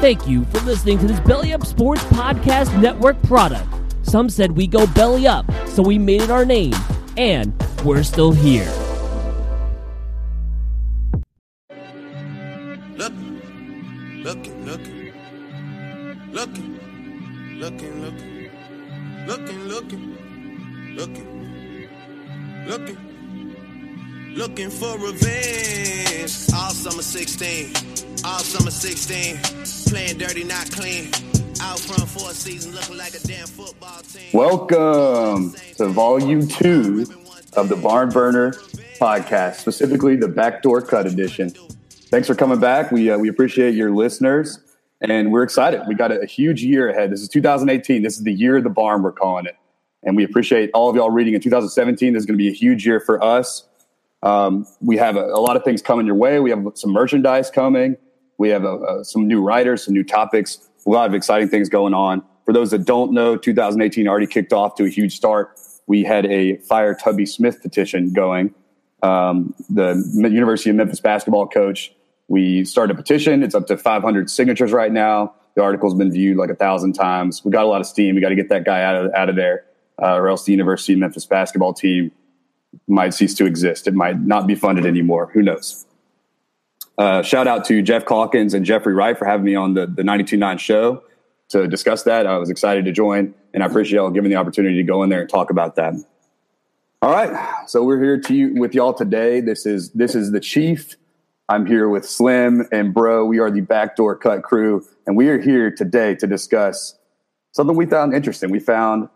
Thank you for listening to this Belly Up Sports Podcast Network product. Some said we go belly up, so we made it our name, and we're still here. Looking, looking, looking, looking, looking, looking, looking, looking, looking, looking, looking for revenge. All summer 16, all summer 16, playing dirty, not clean. Out front for a season, looking like a damn football team. Welcome to volume two of the Barn Burner podcast, specifically the Backdoor Cut edition. Thanks for coming back. We, uh, we appreciate your listeners and we're excited. We got a, a huge year ahead. This is 2018. This is the year of the barn, we're calling it. And we appreciate all of y'all reading in 2017. This is going to be a huge year for us. Um, we have a, a, lot of things coming your way. We have some merchandise coming. We have a, some new writers, some new topics, a lot of exciting things going on. For those that don't know, 2018 already kicked off to a huge start. We had a Fire Tubby Smith petition going. Um, the University of Memphis basketball coach we started a petition. It's up to 500 signatures right now. The article's been viewed like a thousand times. We got a lot of steam. We got to get that guy out of out of there, uh, or else the University of Memphis basketball team might cease to exist. It might not be funded anymore. Who knows? Uh, shout out to Geoff Calkins and Jeffrey Wright for having me on the the 92.9 show to discuss that. I was excited to join, and I appreciate y'all giving the opportunity to go in there and talk about that. All right, so we're here to you with y'all today. This is this is the chief I'm here with Slim and Bro. We are the Backdoor Cut crew, and we are here today to discuss something we found interesting. We found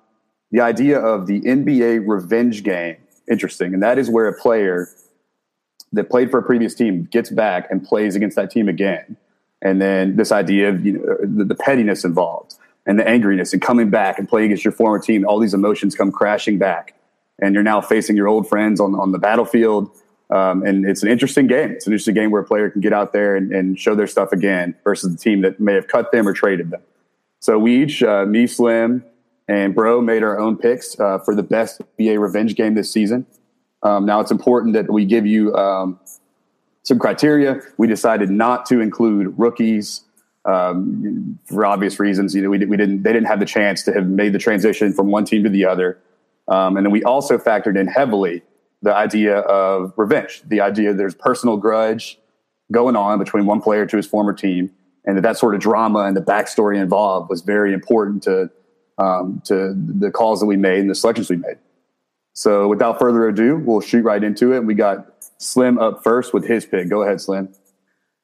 the idea of the NBA revenge game interesting, and that is where a player that played for a previous team gets back and plays against that team again. And then this idea of you know, the, the pettiness involved and the angriness and coming back and playing against your former team, all these emotions come crashing back. And you're now facing your old friends on, on the battlefield um, and it's an interesting game. It's an interesting game where a player can get out there and, and, show their stuff again versus the team that may have cut them or traded them. So we each, uh, me, Slim, and Bro, made our own picks uh, for the best NBA revenge game this season. Um, now it's important that we give you um, some criteria. We decided not to include rookies um, for obvious reasons. You know, we, we, didn't they didn't have the chance to have made the transition from one team to the other. Um, and then we also factored in heavily the idea of revenge, the idea there's personal grudge going on between one player to his former team, and that that sort of drama and the backstory involved was very important to um, to the calls that we made and the selections we made. So, without further ado, we'll shoot right into it. We got Slim up first with his pick. Go ahead, Slim.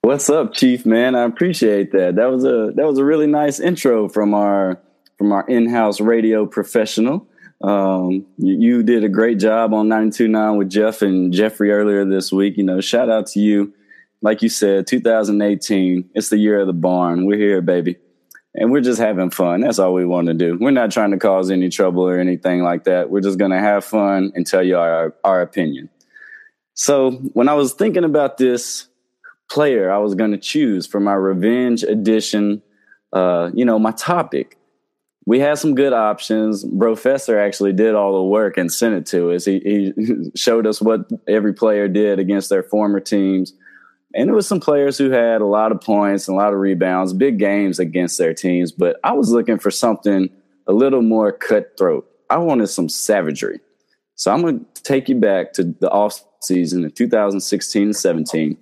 What's up, Chief? Man, I appreciate that. That was a that was a really nice intro from our from our in-house radio professional. Um, you, you, did a great job on 92.9 with Geoff and Jeffrey earlier this week. You know, shout out to you. Like you said, 2018, it's the year of the barn. We're here, baby. And we're just having fun. That's all we want to do. We're not trying to cause any trouble or anything like that. We're just going to have fun and tell you our, our opinion. So when I was thinking about this player I was going to choose for my revenge edition, uh, you know, my topic, we had some good options. Brofessor actually did all the work and sent it to us. He, he showed us what every player did against their former teams. And there was some players who had a lot of points and a lot of rebounds, big games against their teams. But I was looking for something a little more cutthroat. I wanted some savagery. So I'm going to take you back to the off season in 2016 17.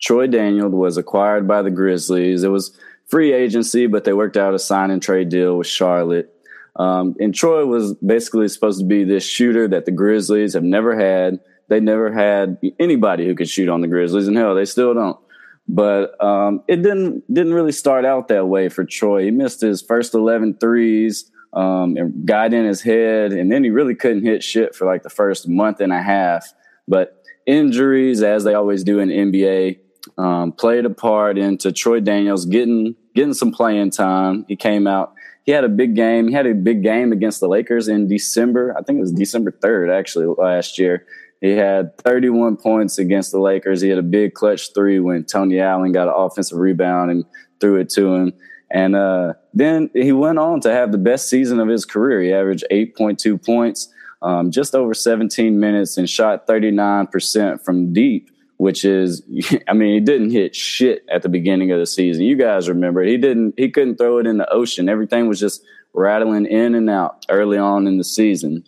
Troy Daniel was acquired by the Grizzlies. It was free agency, but they worked out a sign and trade deal with Charlotte. Um, and Troy was basically supposed to be this shooter that the Grizzlies have never had. They never had anybody who could shoot on the Grizzlies, and hell, they still don't. But um, it didn't didn't really start out that way for Troy. He missed his first 11 threes um, and got in his head, and then he really couldn't hit shit for like the first month and a half. But injuries, as they always do in NBA, um, played a part into Troy Daniels getting getting some playing time. He came out. He had a big game. He had a big game against the Lakers in December. I think it was December third, actually, last year. He had 31 points against the Lakers. He had a big clutch three when Tony Allen got an offensive rebound and threw it to him. And uh, then he went on to have the best season of his career. He averaged 8.2 points, um, just over 17 minutes, and shot 39% from deep which is, I mean, he didn't hit shit at the beginning of the season. You guys remember he didn't, he couldn't throw it in the ocean. Everything was just rattling in and out early on in the season.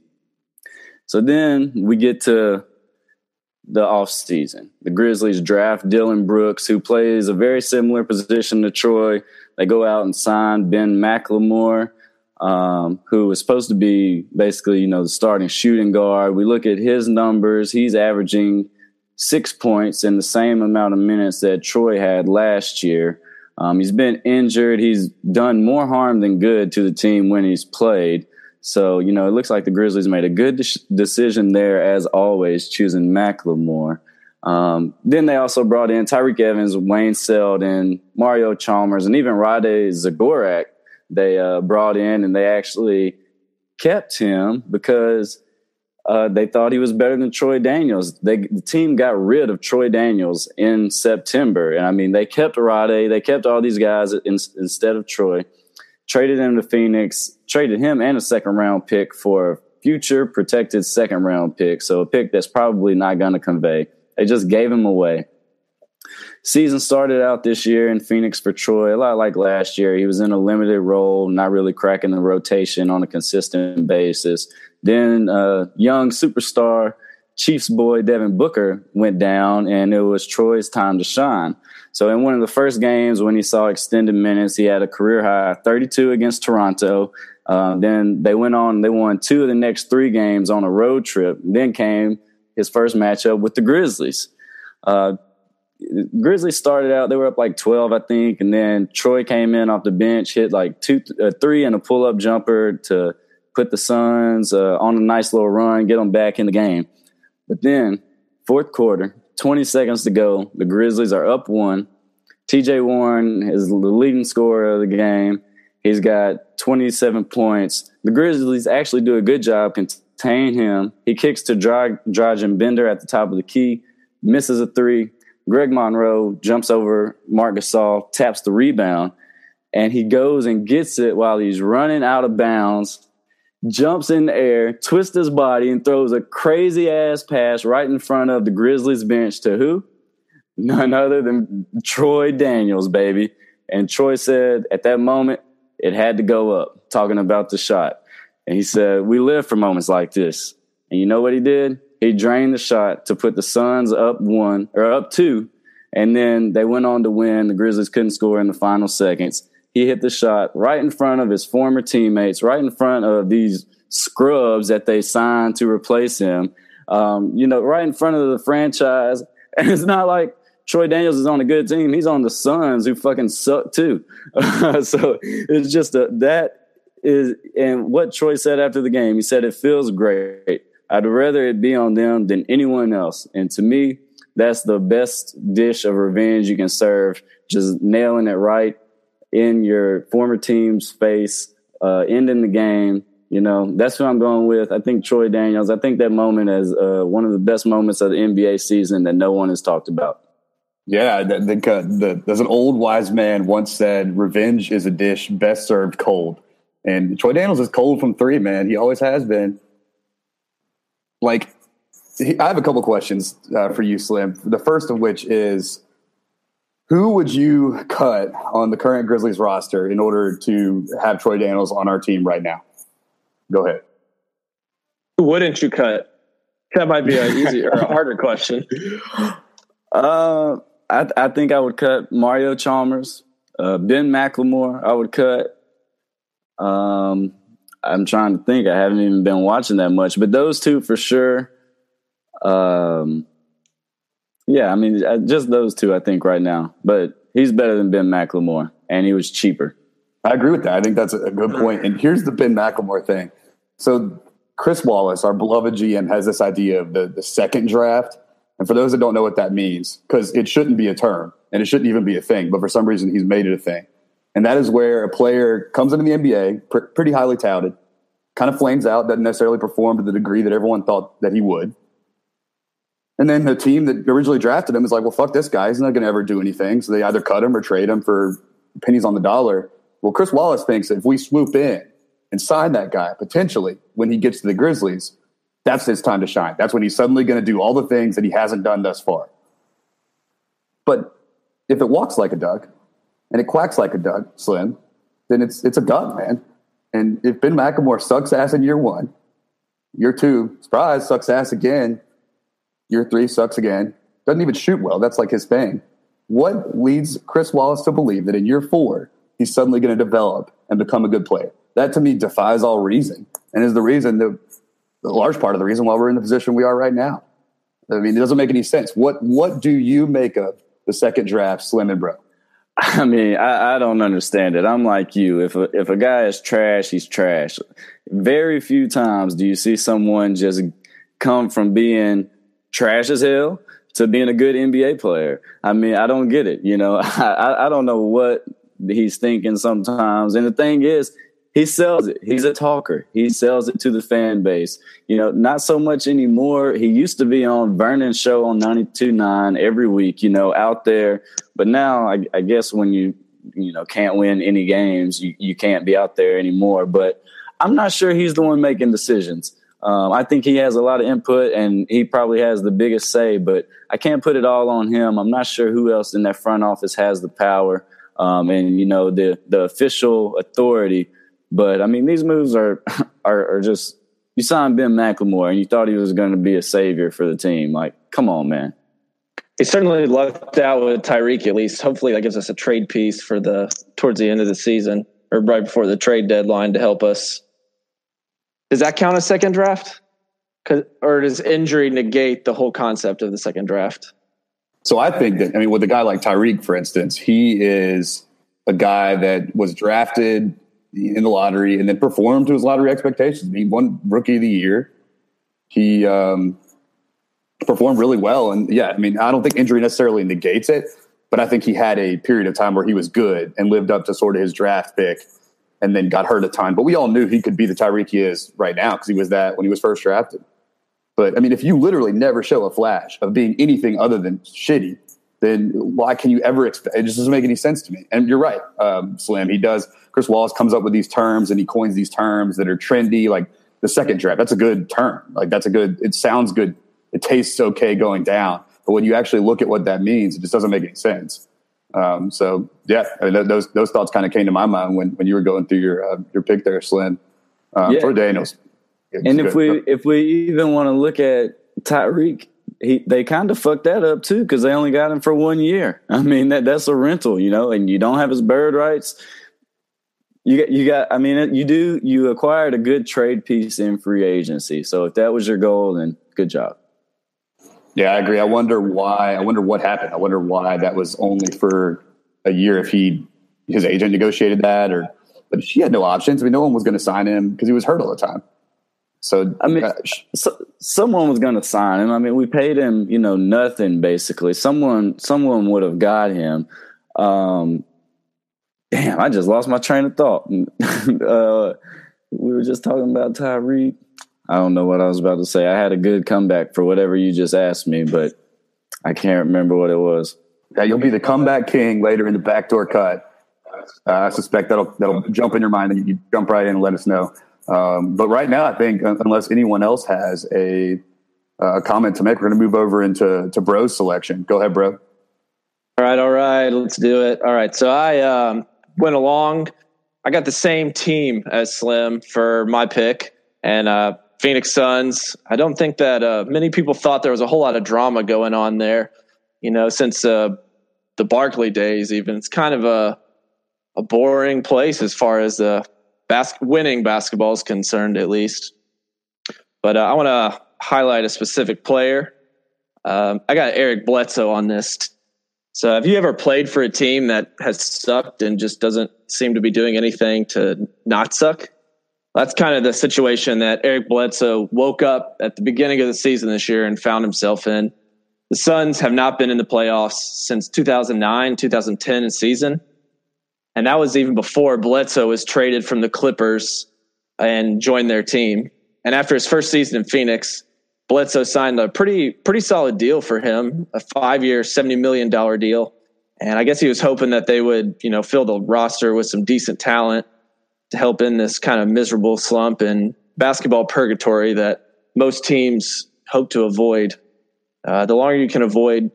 So then we get to the offseason. The Grizzlies draft Dillon Brooks, who plays a very similar position to Troy. They go out and sign Ben McLemore, um, who was supposed to be basically, you know, the starting shooting guard. We look at his numbers. He's averaging six points in the same amount of minutes that Troy had last year. Um, he's been injured. He's done more harm than good to the team when he's played. So, you know, it looks like the Grizzlies made a good de- decision there, as always, choosing McLemore. Um, then they also brought in Tyreke Evans, Wayne Selden, Mario Chalmers, and even Rade Zagorac. They uh, brought in and they actually kept him because uh, they thought he was better than Troy Daniels. They, the team got rid of Troy Daniels in September. And I mean, they kept Rade, they kept all these guys in, instead of Troy traded him to Phoenix, traded him and a second round pick for a future protected second round pick. So a pick that's probably not going to convey. They just gave him away. Season started out this year in Phoenix for Troy, a lot like last year. He was in a limited role, not really cracking the rotation on a consistent basis. Then uh, young superstar Chiefs boy Devin Booker went down, and it was Troy's time to shine. So in one of the first games when he saw extended minutes, he had a career high 32 against Toronto. Uh, then they went on, they won two of the next three games on a road trip. Then came his first matchup with the Grizzlies. Uh, Grizzlies started out, they were up like 12, I think. And then Troy came in off the bench, hit like two, uh, three and a pull up jumper to put the Suns uh, on a nice little run, get them back in the game. But then, fourth quarter, 20 seconds to go. The Grizzlies are up one. TJ Warren is the leading scorer of the game. He's got 27 points. The Grizzlies actually do a good job containing him. He kicks to Dragan Bender at the top of the key, misses a three. Greg Monroe jumps over Marc Gasol, taps the rebound, and he goes and gets it while he's running out of bounds jumps in the air, twists his body, and throws a crazy ass pass right in front of the Grizzlies bench to who? None other than Troy Daniels, baby. And Troy said at that moment, it had to go up, talking about the shot. And he said, We live for moments like this. And you know what he did? He drained the shot to put the Suns up one or up two. And then they went on to win. The Grizzlies couldn't score in the final seconds he hit the shot right in front of his former teammates, right in front of these scrubs that they signed to replace him. Um, you know, right in front of the franchise. And it's not like Troy Daniels is on a good team. He's on the Suns who fucking suck too. so it's just a, that is, and what Troy said after the game, he said, it feels great. I'd rather it be on them than anyone else. And to me, that's the best dish of revenge you can serve. Just nailing it right in your former team's face, uh, ending the game. You know, that's who I'm going with. I think Troy Daniels. I think that moment is uh, one of the best moments of the NBA season that no one has talked about. Yeah, the, the, the, there's an old wise man once said, "Revenge is a dish best served cold." And Troy Daniels is cold from three, man. He always has been. Like, I have a couple questions uh, for you, Slim. The first of which is, who would you cut on the current Grizzlies roster in order to have Troy Daniels on our team right now? Go ahead. Who wouldn't you cut? That might be an easier or a harder question. Uh, I, I think I would cut Mario Chalmers, uh, Ben McLemore. I would cut. Um, I'm trying to think. I haven't even been watching that much, but those two for sure. Um, yeah, I mean, uh, just those two, I think, right now. But he's better than Ben McLemore, and he was cheaper. I agree with that. I think that's a good point. And here's the Ben McLemore thing. So Chris Wallace, our beloved GM, has this idea of the, the second draft. And for those that don't know what that means, because it shouldn't be a term and it shouldn't even be a thing, but for some reason he's made it a thing. And that is where a player comes into the NBA, pr- pretty highly touted, kind of flames out, doesn't necessarily perform to the degree that everyone thought that he would. And then the team that originally drafted him is like, well, fuck this guy. He's not going to ever do anything. So they either cut him or trade him for pennies on the dollar. Well, Chris Wallace thinks if we swoop in and sign that guy potentially when he gets to the Grizzlies, that's his time to shine. That's when he's suddenly going to do all the things that he hasn't done thus far. But if it walks like a duck and it quacks like a duck, Slim, then it's it's a duck, man. And if Ben McLemore sucks ass in year one, year two, surprise, sucks ass again. Year three sucks again. Doesn't even shoot well. That's like his thing. What leads Chris Wallace to believe that in year four he's suddenly going to develop and become a good player? That to me defies all reason, and is the reason that the large part of the reason why we're in the position we are right now. I mean, it doesn't make any sense. What what do you make of the second draft, Slim and Bro? I mean, I, I, don't understand it. I'm like you. If a, if a guy is trash, he's trash. Very few times do you see someone just come from being trash as hell to being a good NBA player. I mean, I don't get it. You know, I, I don't know what he's thinking sometimes. And the thing is, he sells it. He's a talker. He sells it to the fan base. You know, not so much anymore. He used to be on Vernon's show on 92.9 every week, you know, out there. But now I, I guess when you, you know, can't win any games, you, you can't be out there anymore. But I'm not sure he's the one making decisions. Um, I think he has a lot of input and he probably has the biggest say, but I can't put it all on him. I'm not sure who else in that front office has the power um, and, you know, the, the official authority but I mean, these moves are are, are just you signed Ben McLemore and you thought he was going to be a savior for the team. Like, come on, man. He certainly lucked out with Tyreke. At least, hopefully, that gives us a trade piece for the towards the end of the season or right before the trade deadline to help us. Does that count as second draft? Or does injury negate the whole concept of the second draft? So I think that I mean, with a guy like Tyreke, for instance, he is a guy that was drafted in the lottery and then performed to his lottery expectations. He won rookie of the year. He um, performed really well. And yeah, I mean, I don't think injury necessarily negates it, but I think he had a period of time where he was good and lived up to sort of his draft pick and then got hurt a ton. But we all knew he could be the Tyreke he is right now because he was that when he was first drafted. But I mean, if you literally never show a flash of being anything other than shitty, then why can you ever expect? It just doesn't make any sense to me. And you're right, um, Slim. He does. Chris Wallace comes up with these terms and he coins these terms that are trendy, like the second draft. That's a good term. Like that's a good. It sounds good. It tastes okay going down. But when you actually look at what that means, it just doesn't make any sense. Um, so yeah, I mean, those those thoughts kind of came to my mind when when you were going through your uh, your pick there, Slim. Um, yeah. For Daniels. And if we if we even want to look at Tyreke he they kind of fucked that up too because they only got him for one year. I mean that that's a rental, you know, and you don't have his bird rights. You got you got. I mean, you do. You acquired a good trade piece in free agency. So if that was your goal, then good job. Yeah, I agree. I wonder why. I wonder what happened. I wonder why that was only for a year. If he his agent negotiated that, or but she had no options. I mean, no one was going to sign him because he was hurt all the time. So I mean, uh, so, someone was going to sign him. I mean, we paid him, you know, nothing basically. Someone, someone would have got him. Um, damn, I just lost my train of thought. uh, we were just talking about Tyreke. I don't know what I was about to say. I had a good comeback for whatever you just asked me, but I can't remember what it was. Yeah, you'll be the comeback king later in the backdoor cut. Uh, I suspect that'll that'll jump in your mind and you jump right in and let us know. Um, but right now, I think unless anyone else has a, a comment to make, we're going to move over into to Bro's selection. Go ahead, Bro. All right, all right, let's do it. All right, so I um, went along. I got the same team as Slim for my pick, and uh, Phoenix Suns. I don't think that uh, many people thought there was a whole lot of drama going on there. You know, since uh, the Barkley days, even it's kind of a a boring place as far as the bas- winning basketball is concerned, at least. But uh, I want to highlight a specific player. Um, I got Eric Bledsoe on this. So, have you ever played for a team that has sucked and just doesn't seem to be doing anything to not suck? That's kind of the situation that Eric Bledsoe woke up at the beginning of the season this year and found himself in. The Suns have not been in the playoffs since 2009, 2010 season. And that was even before Bledsoe was traded from the Clippers and joined their team. And after his first season in Phoenix, Bledsoe signed a pretty pretty solid deal for him, a five year, seventy million dollar deal. And I guess he was hoping that they would, you know, fill the roster with some decent talent to help in this kind of miserable slump and basketball purgatory that most teams hope to avoid. Uh, the longer you can avoid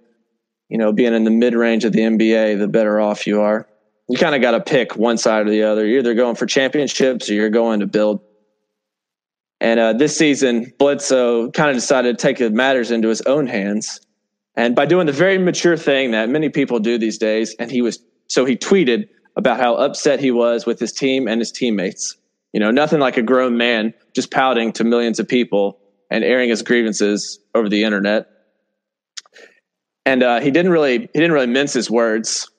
you know, being in the mid range of the NBA, the better off you are. You kind of got to pick one side or the other. You're either going for championships or you're going to build. And uh, this season, Bledsoe kind of decided to take matters into his own hands. And by doing the very mature thing that many people do these days, and he was so he tweeted about how upset he was with his team and his teammates. You know, nothing like a grown man just pouting to millions of people and airing his grievances over the internet. And uh, he didn't really he didn't really mince his words.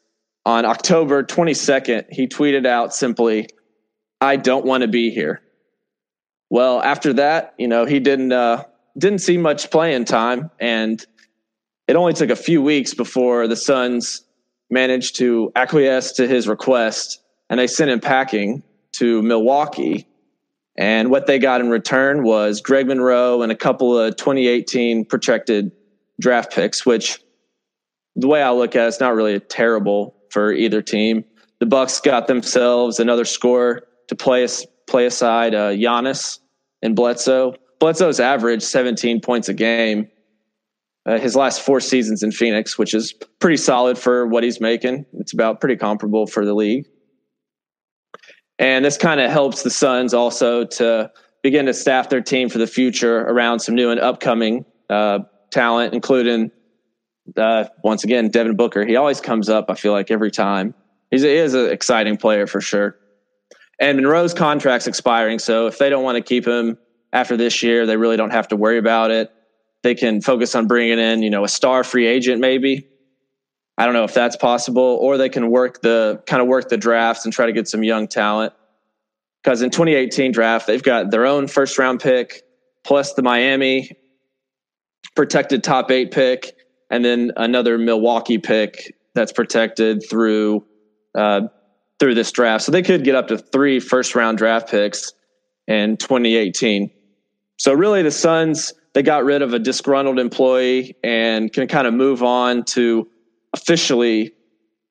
On October 22nd, he tweeted out simply, "I don't want to be here." Well, after that, you know, he didn't uh, didn't see much playing time, and it only took a few weeks before the Suns managed to acquiesce to his request, and they sent him packing to Milwaukee. And what they got in return was Greg Monroe and a couple of 2018 projected draft picks, which the way I look at it, it's not really terrible for either team. The Bucks got themselves another score to play play aside uh, Giannis and Bledsoe. Bledsoe's averaged 17 points a game uh, his last four seasons in Phoenix, which is pretty solid for what he's making. It's about pretty comparable for the league. And this kind of helps the Suns also to begin to staff their team for the future around some new and upcoming uh, talent, including uh, once again Devin Booker. He always comes up. I feel like every time He's, he is an exciting player for sure. And Monroe's contract's expiring, so if they don't want to keep him after this year, they really don't have to worry about it. They can focus on bringing in, you know, a star free agent maybe. I don't know if that's possible, or they can work the kind of work the drafts and try to get some young talent. Because in 2018 draft, they've got their own first round pick plus the Miami protected top eight pick, and then another Milwaukee pick that's protected through uh, through this draft. So they could get up to three first round draft picks in 2018. So really the Suns, they got rid of a disgruntled employee and can kind of move on to officially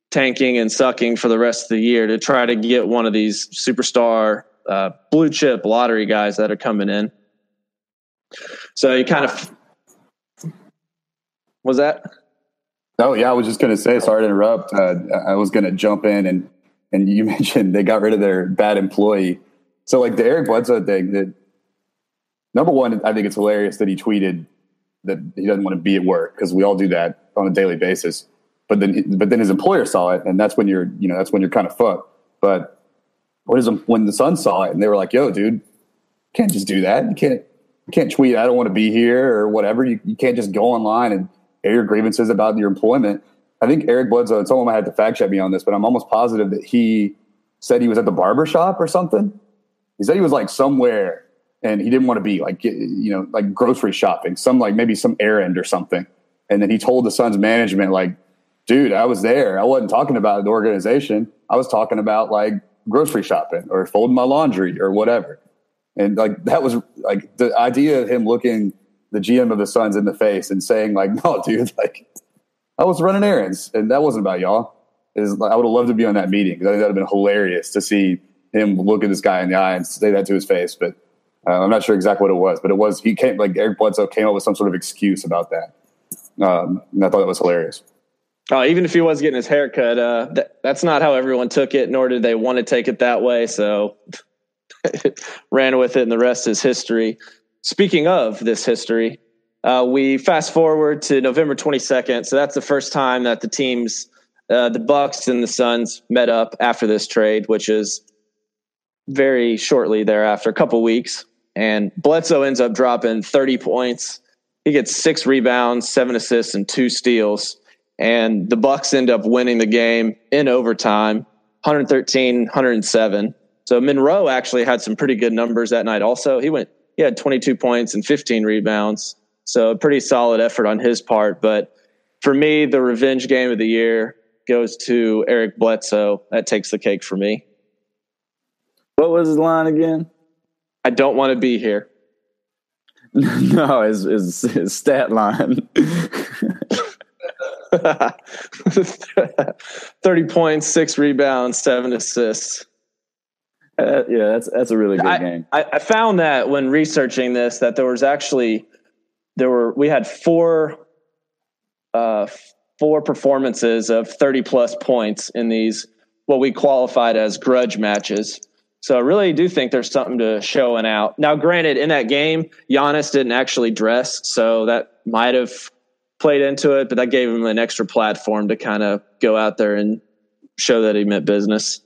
tanking and sucking for the rest of the year to try to get one of these superstar uh, blue chip lottery guys that are coming in. So you kind of was that? Oh yeah, I was just going to say. Sorry to interrupt. Uh, I was going to jump in and and you mentioned they got rid of their bad employee. So like the Eric Bledsoe thing, that number one, I think it's hilarious that he tweeted that he doesn't want to be at work because we all do that on a daily basis. But then, but then his employer saw it, and that's when you're, you know, that's when you're kind of fucked. But what is when the Sun saw it and they were like, "Yo, dude, can't just do that. You can't, you can't tweet. I don't want to be here or whatever. You, you can't just go online and air your grievances about your employment." I think Eric Bledsoe, someone might have to fact check me on this, but I'm almost positive that he said he was at the barber shop or something. He said he was like somewhere and he didn't want to be like, you know, like grocery shopping, some like maybe some errand or something. And then he told the Suns management, like, dude, I was there. I wasn't talking about the organization. I was talking about like grocery shopping or folding my laundry or whatever. And like that was like the idea of him looking the GM of the Suns in the face and saying, like, no, dude, like I was running errands, and that wasn't about y'all. Is I would have loved to be on that meeting because I think that would have been hilarious to see him look at this guy in the eye and say that to his face. But uh, I'm not sure exactly what it was, but it was he came like Eric Bledsoe came up with some sort of excuse about that, um, and I thought that was hilarious. Uh, even if he was getting his haircut, uh, that, that's not how everyone took it, nor did they want to take it that way. So ran with it, and the rest is history. Speaking of this history, uh, we fast forward to November 22nd. So that's the first time that the teams, uh, the Bucks and the Suns, met up after this trade, which is very shortly thereafter, a couple weeks. And Bledsoe ends up dropping 30 points. He gets six rebounds, seven assists, and two steals. And the Bucks end up winning the game in overtime, 113, 107. So Monroe actually had some pretty good numbers that night. Also, he went he had 22 points and 15 rebounds. So a pretty solid effort on his part. But for me, the revenge game of the year goes to Eric Bledsoe. That takes the cake for me. What was his line again? I don't want to be here. no, his, his, his stat line. 30 points, six rebounds, seven assists. Uh, yeah, that's that's a really good I, game. I, I, found that when researching this, that there was actually there were we had four uh, four performances of 30 plus points in these what we qualified as grudge matches. So I really do think there's something to showing out. Now, granted, in that game, Giannis didn't actually dress, so that might have played into it, but that gave him an extra platform to kind of go out there and show that he meant business.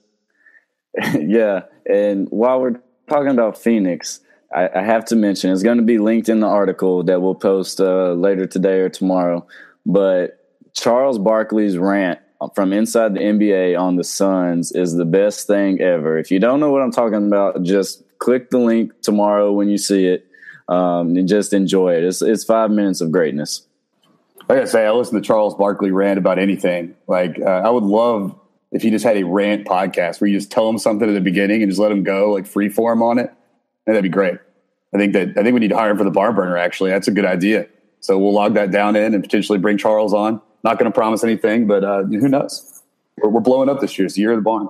yeah, and while we're talking about Phoenix, I, I have to mention it's going to be linked in the article that we'll post uh, later today or tomorrow. But Charles Barkley's rant from inside the NBA on the Suns is the best thing ever. If you don't know what I'm talking about, just click the link tomorrow when you see it um, and just enjoy it. It's, it's five minutes of greatness. Like I say, I listen to Charles Barkley rant about anything. Like, uh, I would love if he just had a rant podcast where you just tell him something at the beginning and just let him go, like free form on it. And that'd be great. I think that I think we need to hire him for the barn burner. Actually, that's a good idea. So we'll log that down in and potentially bring Charles on. Not going to promise anything, but uh, who knows? We're, we're, blowing up this year. It's the year of the barn.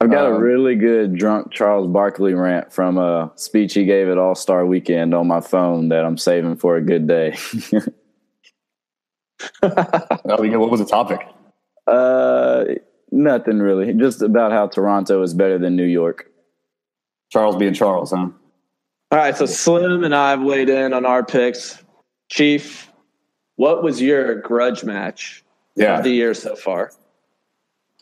I've got um, a really good drunk Charles Barkley rant from a speech he gave at All Star Weekend on my phone that I'm saving for a good day. oh, yeah, what was the topic? Uh, nothing really. Just about how Toronto is better than New York. Charles being Charles, huh? All right, so Slim and I have weighed in on our picks. Chief, what was your grudge match yeah. of the year so far?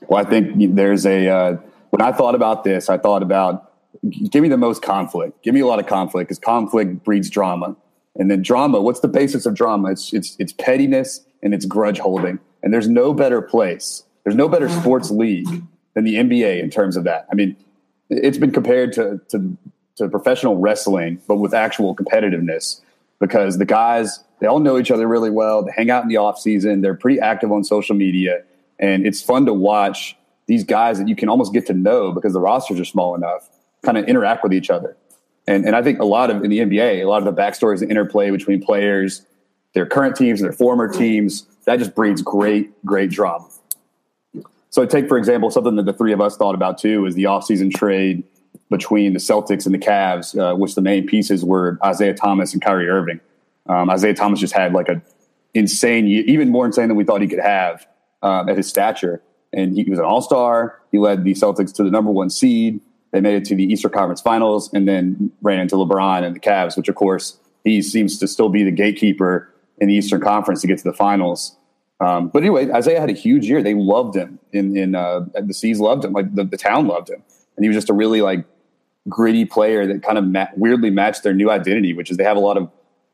Well, I think there's a. Uh, when I thought about this, I thought about give me the most conflict. Give me a lot of conflict because conflict breeds drama, and then drama. What's the basis of drama? It's it's it's pettiness and it's grudge holding. And there's no better place. There's no better sports league than the NBA in terms of that. I mean, it's been compared to to to professional wrestling, but with actual competitiveness because the guys they all know each other really well. They hang out in the off season. They're pretty active on social media, and it's fun to watch these guys that you can almost get to know because the rosters are small enough, kind of interact with each other. And and I think a lot of in the NBA, a lot of the backstories and interplay between players, their current teams, and their former teams, that just breeds great, great drama. So take for example something that the three of us thought about too is the offseason trade between the Celtics and the Cavs, uh, which the main pieces were Isaiah Thomas and Kyrie Irving. Um, Isaiah Thomas just had like a insane, even more insane than we thought he could have um, at his stature. And he was an all star. He led the Celtics to the number one seed. They made it to the Eastern Conference Finals and then ran into LeBron and the Cavs, which of course he seems to still be the gatekeeper in the Eastern Conference to get to the finals. Um, but anyway, Isaiah had a huge year. They loved him in in uh, the C's loved him, like the, the town loved him, and he was just a really like gritty player that kind of ma- weirdly matched their new identity, which is they have a lot of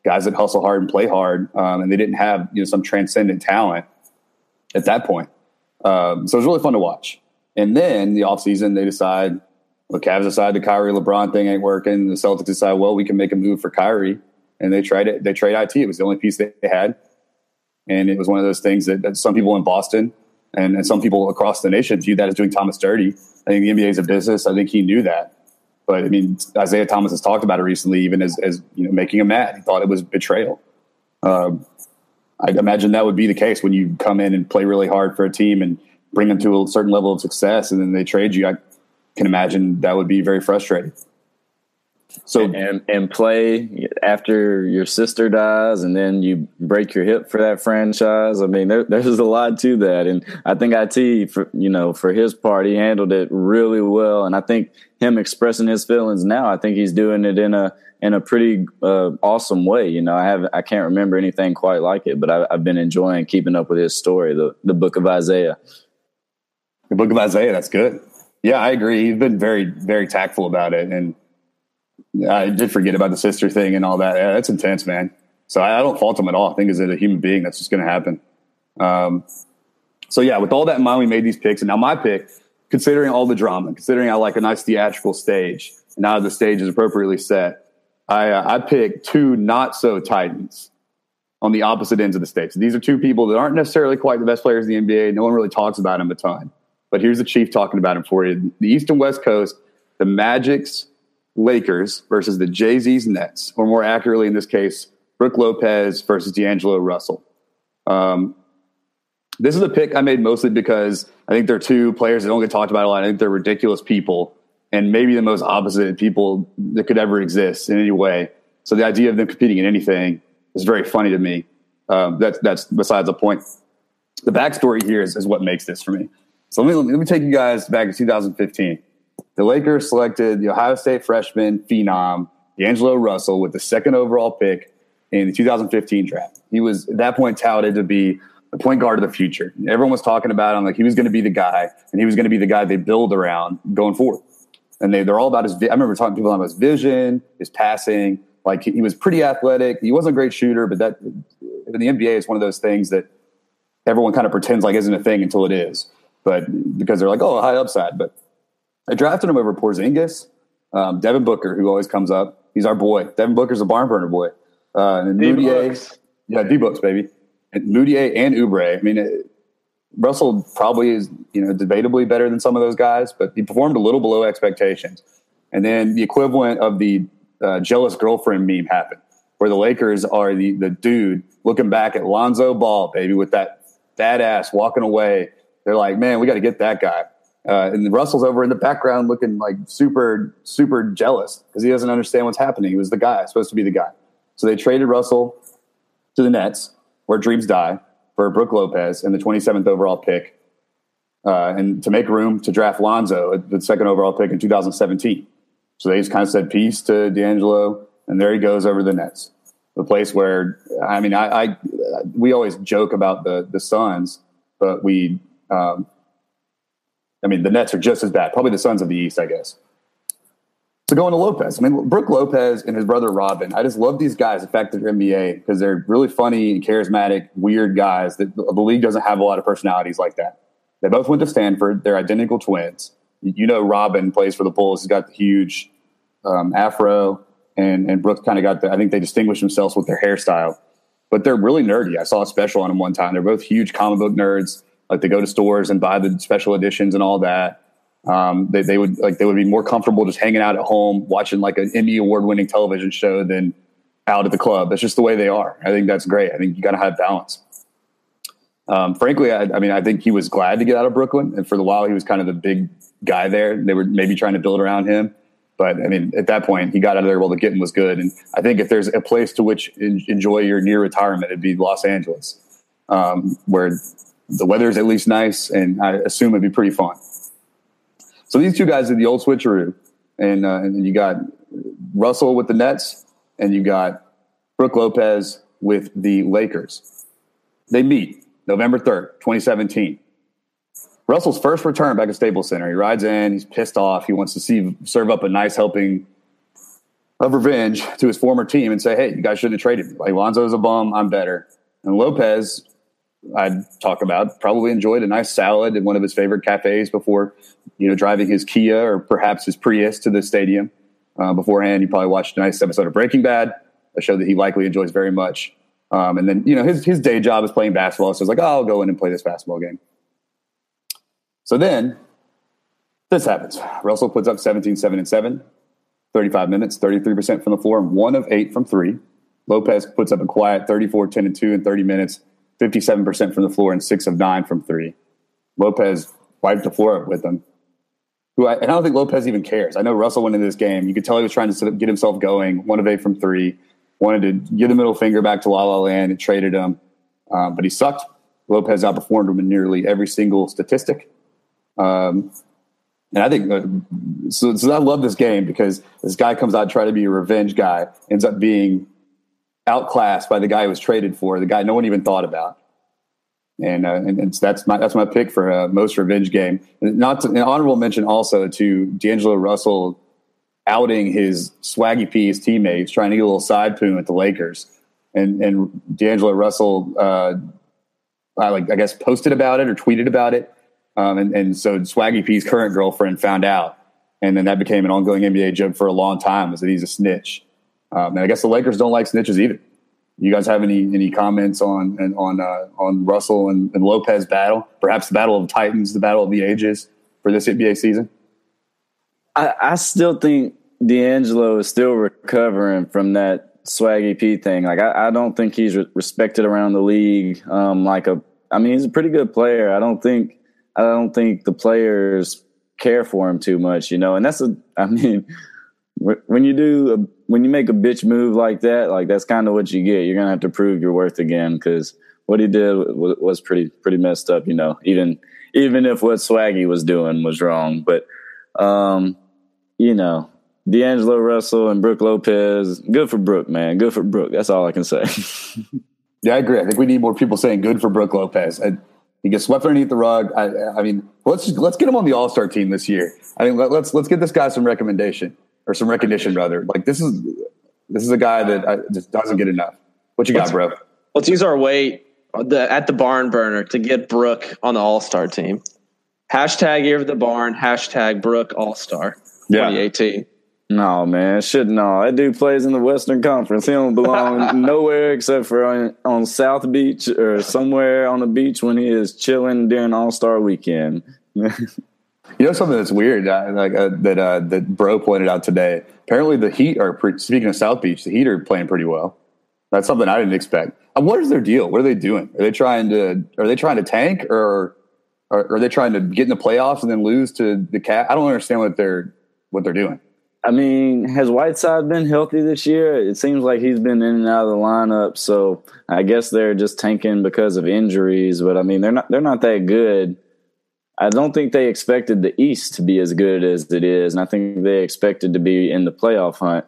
guys that hustle hard and play hard, um, and they didn't have you know some transcendent talent at that point. Um, so it was really fun to watch. And then the offseason, they decide, the Cavs decide the Kyrie LeBron thing ain't working. The Celtics decide, well, we can make a move for Kyrie, and they tried it. They trade it. It was the only piece they had, and it was one of those things that, that some people in Boston and, and some people across the nation view that as doing Thomas dirty. I think the NBA is a business. I think he knew that. But I mean, Isaiah Thomas has talked about it recently, even as, as you know, making him mad. He thought it was betrayal. Um, I imagine that would be the case when you come in and play really hard for a team and bring them to a certain level of success, and then they trade you. I can imagine that would be very frustrating. So and and play after your sister dies, and then you break your hip for that franchise. I mean, there, there's a lot to that, and I think it for you know for his part, he handled it really well, and I think him expressing his feelings now, I think he's doing it in a in a pretty uh, awesome way. You know, I have I can't remember anything quite like it, but I, I've been enjoying keeping up with his story, the the Book of Isaiah. The Book of Isaiah, that's good. Yeah, I agree. He's been very very tactful about it, and I did forget about the sister thing and all that. Yeah, that's intense, man. So I, I don't fault him at all. I think as a human being, that's just going to happen. Um, so yeah, with all that in mind, we made these picks, and now my pick, considering all the drama, considering I like a nice theatrical stage, and now the stage is appropriately set, I uh, I picked two not so Titans on the opposite ends of the stage. So these are two people that aren't necessarily quite the best players in the NBA. No one really talks about them a ton, but here's the chief talking about him for you: the East and West Coast, the Magic's Lakers versus the Jay Z's Nets, or more accurately in this case, Brook Lopez versus D'Angelo Russell. Um, this is a pick I made mostly because I think they're two players that don't get talked about a lot. I think they're ridiculous people and maybe the most opposite people that could ever exist in any way. So the idea of them competing in anything is very funny to me. Um, that's that's besides the point. the backstory here is, is what makes this for me. So let me, let me take you guys back to 2015. The Lakers selected the Ohio State freshman phenom, D'Angelo Russell, with the second overall pick in the 2015 draft. He was at that point touted to be the point guard of the future. Everyone was talking about him like he was going to be the guy, and he was going to be the guy they build around going forward. And they, they're all about his. I remember talking to people about his vision, his passing. Like he, he was pretty athletic. He wasn't a great shooter, but that in the NBA is one of those things that everyone kind of pretends like isn't a thing until it is. But because they're like, oh, high upside. But I drafted him over Porzingis, um, Devin Booker, who always comes up. He's our boy. Devin Booker's a barn burner boy. Uh, and Mudiay, yeah, D books, baby. And Mudiay and Oubre. I mean, it, Russell probably is, you know, debatably better than some of those guys, but he performed a little below expectations. And then the equivalent of the uh, jealous girlfriend meme happened, where the Lakers are the the dude looking back at Lonzo Ball, baby, with that fat ass walking away. They're like, man, we got to get that guy. Uh, and Russell's over in the background looking like super, super jealous because he doesn't understand what's happening. He was the guy, supposed to be the guy. So they traded Russell to the Nets, where dreams die, for Brook Lopez and the 27th overall pick, uh, and to make room to draft Lonzo, the second overall pick in 2017. So they just kind of said peace to D'Angelo, and there he goes over the Nets, the place where I mean, I, I we always joke about the the Suns, but we um, I mean, the Nets are just as bad. Probably the Suns of the East, I guess. So going to Lopez. I mean, Brook Lopez and his brother Robin. I just love these guys. The fact that they're NBA because they're really funny and charismatic, weird guys. That the league doesn't have a lot of personalities like that. They both went to Stanford. They're identical twins. You know, Robin plays for the Bulls. He's got the huge um, afro, and and Brooks kind of got the. I think they distinguish themselves with their hairstyle, but they're really nerdy. I saw a special on them one time. They're both huge comic book nerds. Like they go to stores and buy the special editions and all that. Um, they, they would like they would be more comfortable just hanging out at home watching like an Emmy award winning television show than out at the club. That's just the way they are. I think that's great. I think you got to have balance. Um, frankly, I, I, mean, I think he was glad to get out of Brooklyn, and for the while, he was kind of the big guy there. They were maybe trying to build around him, but I mean, at that point, he got out of there while the getting was good. And I think if there's a place to which enjoy your near retirement, it'd be Los Angeles, um, where the weather is at least nice, and I assume it'd be pretty fun. So these two guys did the old switcheroo, and uh, and you got Russell with the Nets, and you got Brook Lopez with the Lakers. They meet November third, twenty seventeen. Russell's first return back at Staples Center. He rides in. He's pissed off. He wants to see serve up a nice helping of revenge to his former team and say, "Hey, you guys shouldn't have traded me. Like Lonzo's a bum. I'm better." And Lopez I'd talk about. Probably enjoyed a nice salad in one of his favorite cafes before, you know, driving his Kia or perhaps his Prius to the stadium. Uh, beforehand, he probably watched a nice episode of Breaking Bad, a show that he likely enjoys very much. Um, and then, you know, his, his day job is playing basketball. So it's like, oh, I'll go in and play this basketball game. So then this happens. Russell puts up 17, 7, and 7, 35 minutes, 33% from the floor, and one of eight from three. Lopez puts up a quiet 34, 10, and 2 in 30 minutes, 57% from the floor and six of nine from three. Lopez wiped the floor with them. Who I, and I don't think Lopez even cares. I know Russell went into this game. You could tell he was trying to get himself going. One of eight from three. Wanted to give the middle finger back to La La Land and traded him, um, but he sucked. Lopez outperformed him in nearly every single statistic. Um, and I think uh, so, so. I love this game because this guy comes out trying to be a revenge guy, ends up being outclassed by the guy who was traded for, the guy no one even thought about. And, uh, and, that's my that's my pick for a most revenge game. Not to, an honorable mention also to D'Angelo Russell outing his swaggy P, his teammates, trying to get a little side poon at the Lakers, and and D'Angelo Russell, uh, I like I guess posted about it or tweeted about it, um, and and so Swaggy P's current girlfriend found out, and then that became an ongoing NBA joke for a long time, was that he's a snitch. Um, and I guess the Lakers don't like snitches either. You guys have any any comments on on uh, on Russell and, and, Lopez battle? Perhaps the battle of Titans, the battle of the ages for this NBA season. I, I still think D'Angelo is still recovering from that swaggy P thing. Like I, I don't think he's re- respected around the league. Um, like a, I mean, he's a pretty good player. I don't think I don't think the players care for him too much, you know. And that's a, I mean, when you do a, when you make a bitch move like that, like that's kind of what you get. You're gonna have to prove your worth again because what he did was, was pretty pretty messed up. You know, even even if what Swaggy was doing was wrong, but um, you know, D'Angelo Russell and Brook Lopez, good for Brook, man, good for Brook. That's all I can say. yeah, I agree. I think we need more people saying good for Brook Lopez. I, he gets swept underneath the rug. I, I mean, let's let's get him on the All Star team this year. I mean, let, let's let's get this guy some recommendation or some recognition rather. Like this is this is a guy that I, just doesn't get enough. What you got, let's, bro? Let's use our weight the, at the barn burner to get Brook on the All Star team. Hashtag Year of the Barn. Hashtag Brook All Star. Yeah. 2018. No man, should no. That dude plays in the Western Conference. He don't belong nowhere except for on, on, South Beach or somewhere on the beach when he is chilling during All Star Weekend. you know something that's weird, uh, like uh, that uh, that Bro pointed out today. Apparently, the Heat are pre- speaking of South Beach. The Heat are playing pretty well. That's something I didn't expect. Uh, what is their deal? What are they doing? Are they trying to are they trying to tank or are, are they trying to get in the playoffs and then lose to the cat? I don't understand what they're what they're doing. I mean, has Whiteside been healthy this year? It seems like he's been in and out of the lineup. So I guess they're just tanking because of injuries. But I mean, they're not they're not that good. I don't think they expected the East to be as good as it is, and I think they expected to be in the playoff hunt.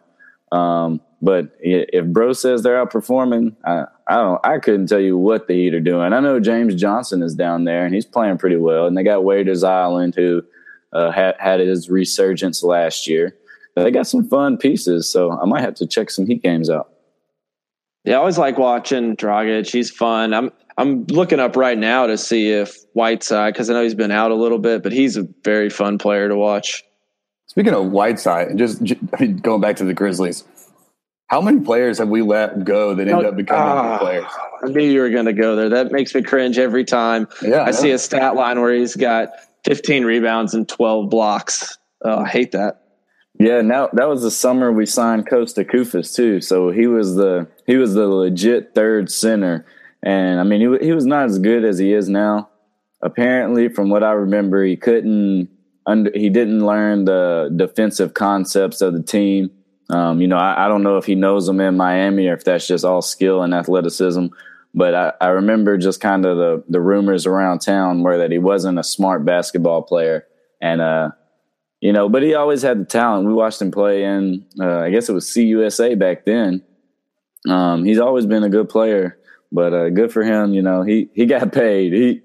Um, but if Bro says they're outperforming, I, I don't. I couldn't tell you what the Heat are doing. I know James Johnson is down there, and he's playing pretty well. And they got Waiters Island, who uh, had had his resurgence last year they got some fun pieces. So I might have to check some Heat games out. Yeah, I always like watching Dragic. He's fun. I'm I'm looking up right now to see if Whiteside, because I know he's been out a little bit, but he's a very fun player to watch. Speaking of Whiteside, and just I mean, going back to the Grizzlies, how many players have we let go that end up becoming uh, players? I knew you were going to go there. That makes me cringe every time. Yeah, I, I see a stat line where he's got 15 rebounds and 12 blocks. Oh, I hate that. Yeah, now that was the summer we signed Kosta Koufos too. So he was the he was the legit third center, and I mean he he was not as good as he is now. Apparently, from what I remember, he couldn't under he didn't learn the defensive concepts of the team. Um, you know, I, I, don't know if he knows them in Miami or if that's just all skill and athleticism. But I, I remember just kind of the the rumors around town were that he wasn't a smart basketball player, and uh, you know, but he always had the talent. We watched him play in, uh, I guess it was CUSA back then. Um, he's always been a good player, but uh, good for him. You know, he he got paid. He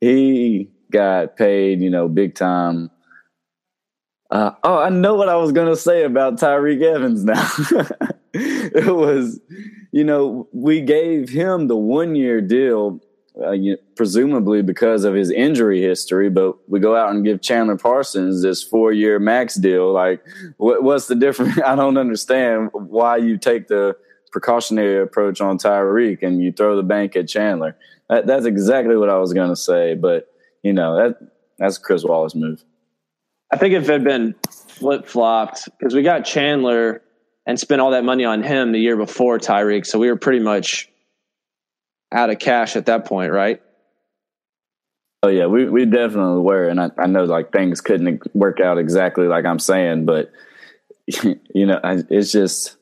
he got paid. You know, big time. Uh, oh, I know what I was gonna say about Tyreke Evans. Now it was, you know, we gave him the one year deal uh, you, presumably because of his injury history. But we go out and give Chandler Parsons this four year max deal. Like, what, what's the difference? I don't understand why you take the precautionary approach on Tyreke and you throw the bank at Chandler. That, that's exactly what I was going to say. But you know that that's Chris Wallace move. I think if it had been flip flopped, because we got Chandler and spent all that money on him the year before Tyreke, so we were pretty much out of cash at that point, right? Oh yeah, we we definitely were, and I, I know like things couldn't work out exactly like I'm saying, but you know, it's just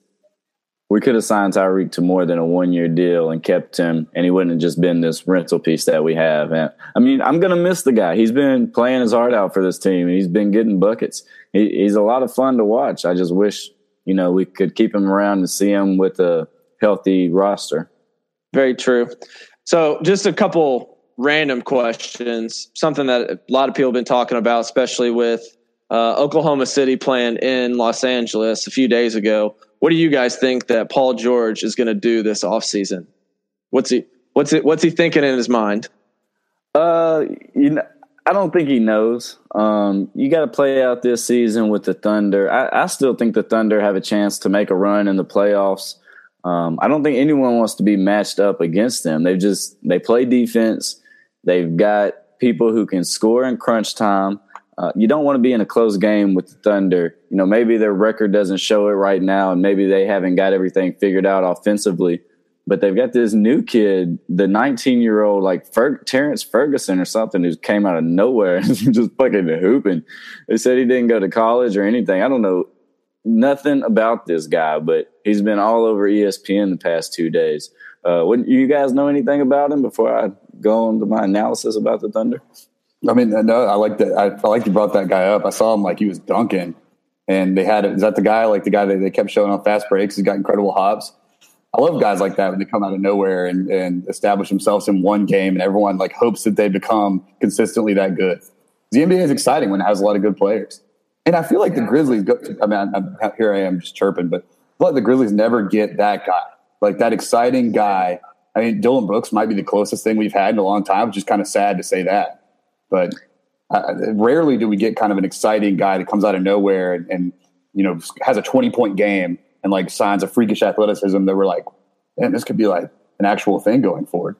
we could have signed Tyreke to more than a one year deal and kept him, and he wouldn't have just been this rental piece that we have. And I mean, I'm gonna miss the guy. He's been playing his heart out for this team, and he's been getting buckets. He, he's a lot of fun to watch. I just wish you know we could keep him around and see him with a healthy roster. Very true. So, just a couple random questions. Something that a lot of people have been talking about, especially with uh, Oklahoma City playing in Los Angeles a few days ago. What do you guys think that Paul George is going to do this offseason? What's he what's it what's he thinking in his mind? Uh, you know, I don't think he knows. Um, you got to play out this season with the Thunder. I, I, still think the Thunder have a chance to make a run in the playoffs. Um, I don't think anyone wants to be matched up against them. They just they play defense. They've got people who can score in crunch time. Uh, you don't want to be in a close game with the Thunder. You know, maybe their record doesn't show it right now, and maybe they haven't got everything figured out offensively. But they've got this new kid, the 19 year old, like Fer- Terrance Ferguson or something, who came out of nowhere and just fucking hooping. They said he didn't go to college or anything. I don't know nothing about this guy, but he's been all over ESPN the past two days. uh, would you guys know anything about him before I go into my analysis about the Thunder? I mean, no, I like that. I, I like you brought that guy up. I saw him like he was dunking, and they had is that the guy like the guy that they kept showing on fast breaks? He's got incredible hops. I love guys like that when they come out of nowhere and, and establish themselves in one game, and everyone like hopes that they become consistently that good. The NBA is exciting when it has a lot of good players, and I feel like the Grizzlies. Go, I mean, I'm, here I am just chirping, but but the Grizzlies never get that guy, like that exciting guy. I mean, Dillon Brooks might be the closest thing we've had in a long time, which is kind of sad to say that. But uh, rarely do we get kind of an exciting guy that comes out of nowhere and, and you know has a 20 point game and like signs of freakish athleticism that we're like, man, this could be like an actual thing going forward.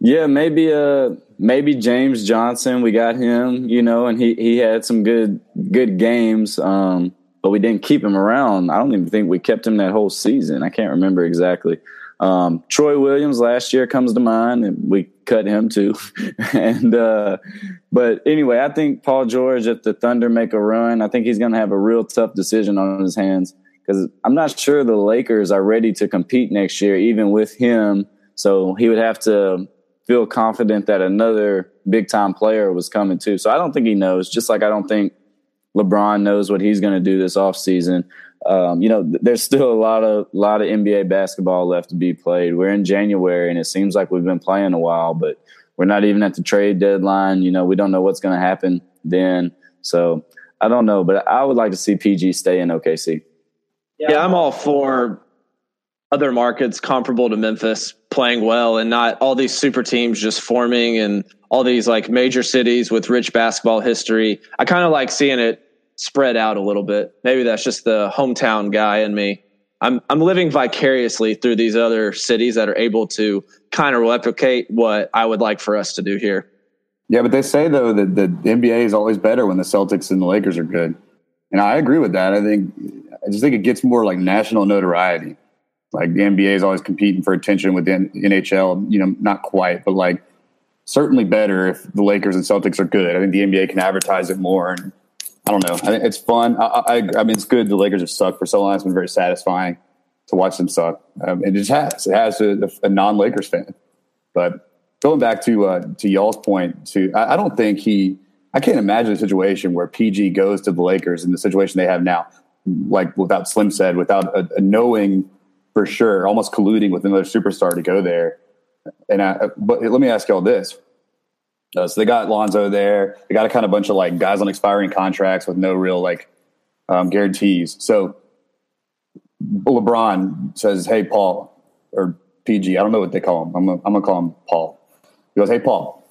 Yeah, maybe uh maybe James Johnson. We got him, you know, and he he had some good good games. Um, but we didn't keep him around. I don't even think we kept him that whole season. I can't remember exactly. Um, Troy Williams last year comes to mind, and we cut him too. and uh, but anyway, I think Paul George at the Thunder make a run. I think he's going to have a real tough decision on his hands because I'm not sure the Lakers are ready to compete next year, even with him. So he would have to feel confident that another big time player was coming too. So I don't think he knows. Just like I don't think LeBron knows what he's going to do this offseason um, you know, there's still a lot of lot of NBA basketball left to be played. We're in January, and it seems like we've been playing a while, but we're not even at the trade deadline. You know, we don't know what's going to happen then. So I don't know, but I would like to see PG stay in OKC. Yeah, I'm all for other markets comparable to Memphis playing well and not all these super teams just forming and all these like major cities with rich basketball history. I kind of like seeing it spread out a little bit. Maybe that's just the hometown guy in me. I'm I'm living vicariously through these other cities that are able to kind of replicate what I would like for us to do here. Yeah, but they say though that the NBA is always better when the Celtics and the Lakers are good, and I agree with that. I think I just think it gets more like national notoriety. Like the NBA is always competing for attention with the NHL. You know, not quite, but like certainly better if the Lakers and Celtics are good. I think the NBA can advertise it more and I don't know. I think it's fun. I, I, I, mean, it's good. The Lakers have sucked for so long. It's been very satisfying to watch them suck. Um, it just has. It has a, a non-Lakers fan. But going back to uh, to y'all's point, to I, I, don't think he. I can't imagine a situation where PG goes to the Lakers in the situation they have now, like without Slim said, without a, a knowing for sure, almost colluding with another superstar to go there. And I, but let me ask y'all this: uh, so they got Lonzo there. They got a kind of bunch of like guys on expiring contracts with no real like um, guarantees. So LeBron says, "Hey, Paul or PG, I don't know what they call him. I'm gonna, I'm gonna call him Paul." He goes, "Hey, Paul,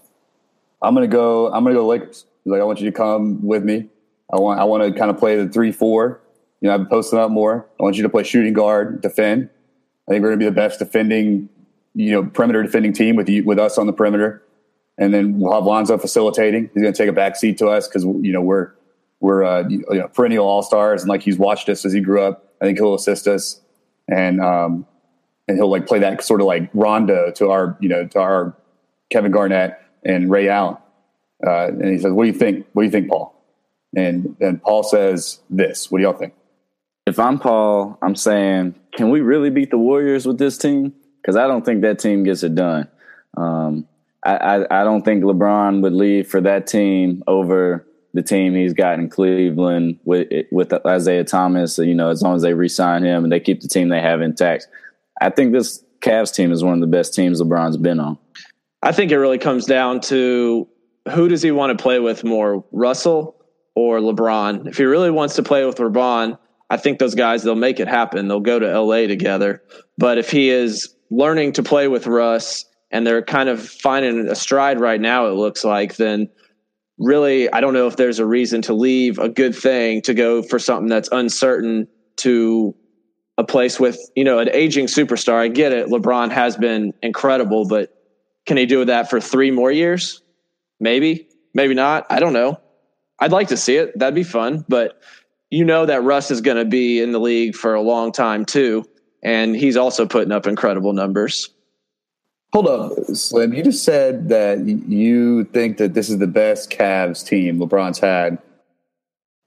I'm gonna go. I'm gonna go Lakers. He's like, I want you to come with me. I want I want to kind of play the three four. You know, I've been posting up more. I want you to play shooting guard, defend. I think we're gonna be the best defending, you know, perimeter defending team with you with us on the perimeter." And then we'll have Lonzo facilitating. He's going to take a back seat to us because you know we're we're uh, you know, perennial all stars, and like he's watched us as he grew up. I think he'll assist us, and um, and he'll like play that sort of like Rondo to our you know to our Kevin Garnett and Ray Allen. Uh, and he says, "What do you think? What do you think, Paul?" And and Paul says this. What do y'all think? If I'm Paul, I'm saying, can we really beat the Warriors with this team? Because I don't think that team gets it done. Um, I, I, don't think LeBron would leave for that team over the team he's got in Cleveland with with Isaiah Thomas. You know, as long as they re-sign him and they keep the team they have intact, I think this Cavs team is one of the best teams LeBron's been on. I think it really comes down to who does he want to play with more, Russell or LeBron? If he really wants to play with LeBron, I think those guys they'll make it happen. They'll go to LA together. But if he is learning to play with Russ and they're kind of finding a stride right now, it looks like, then really, I don't know if there's a reason to leave a good thing to go for something that's uncertain to a place with, you know, an aging superstar. I get it. LeBron has been incredible, but can he do that for three more years? Maybe, maybe not. I don't know. I'd like to see it. That'd be fun. But you know that Russ is going to be in the league for a long time too. And he's also putting up incredible numbers. Hold up, Slim. You just said that you think that this is the best Cavs team LeBron's had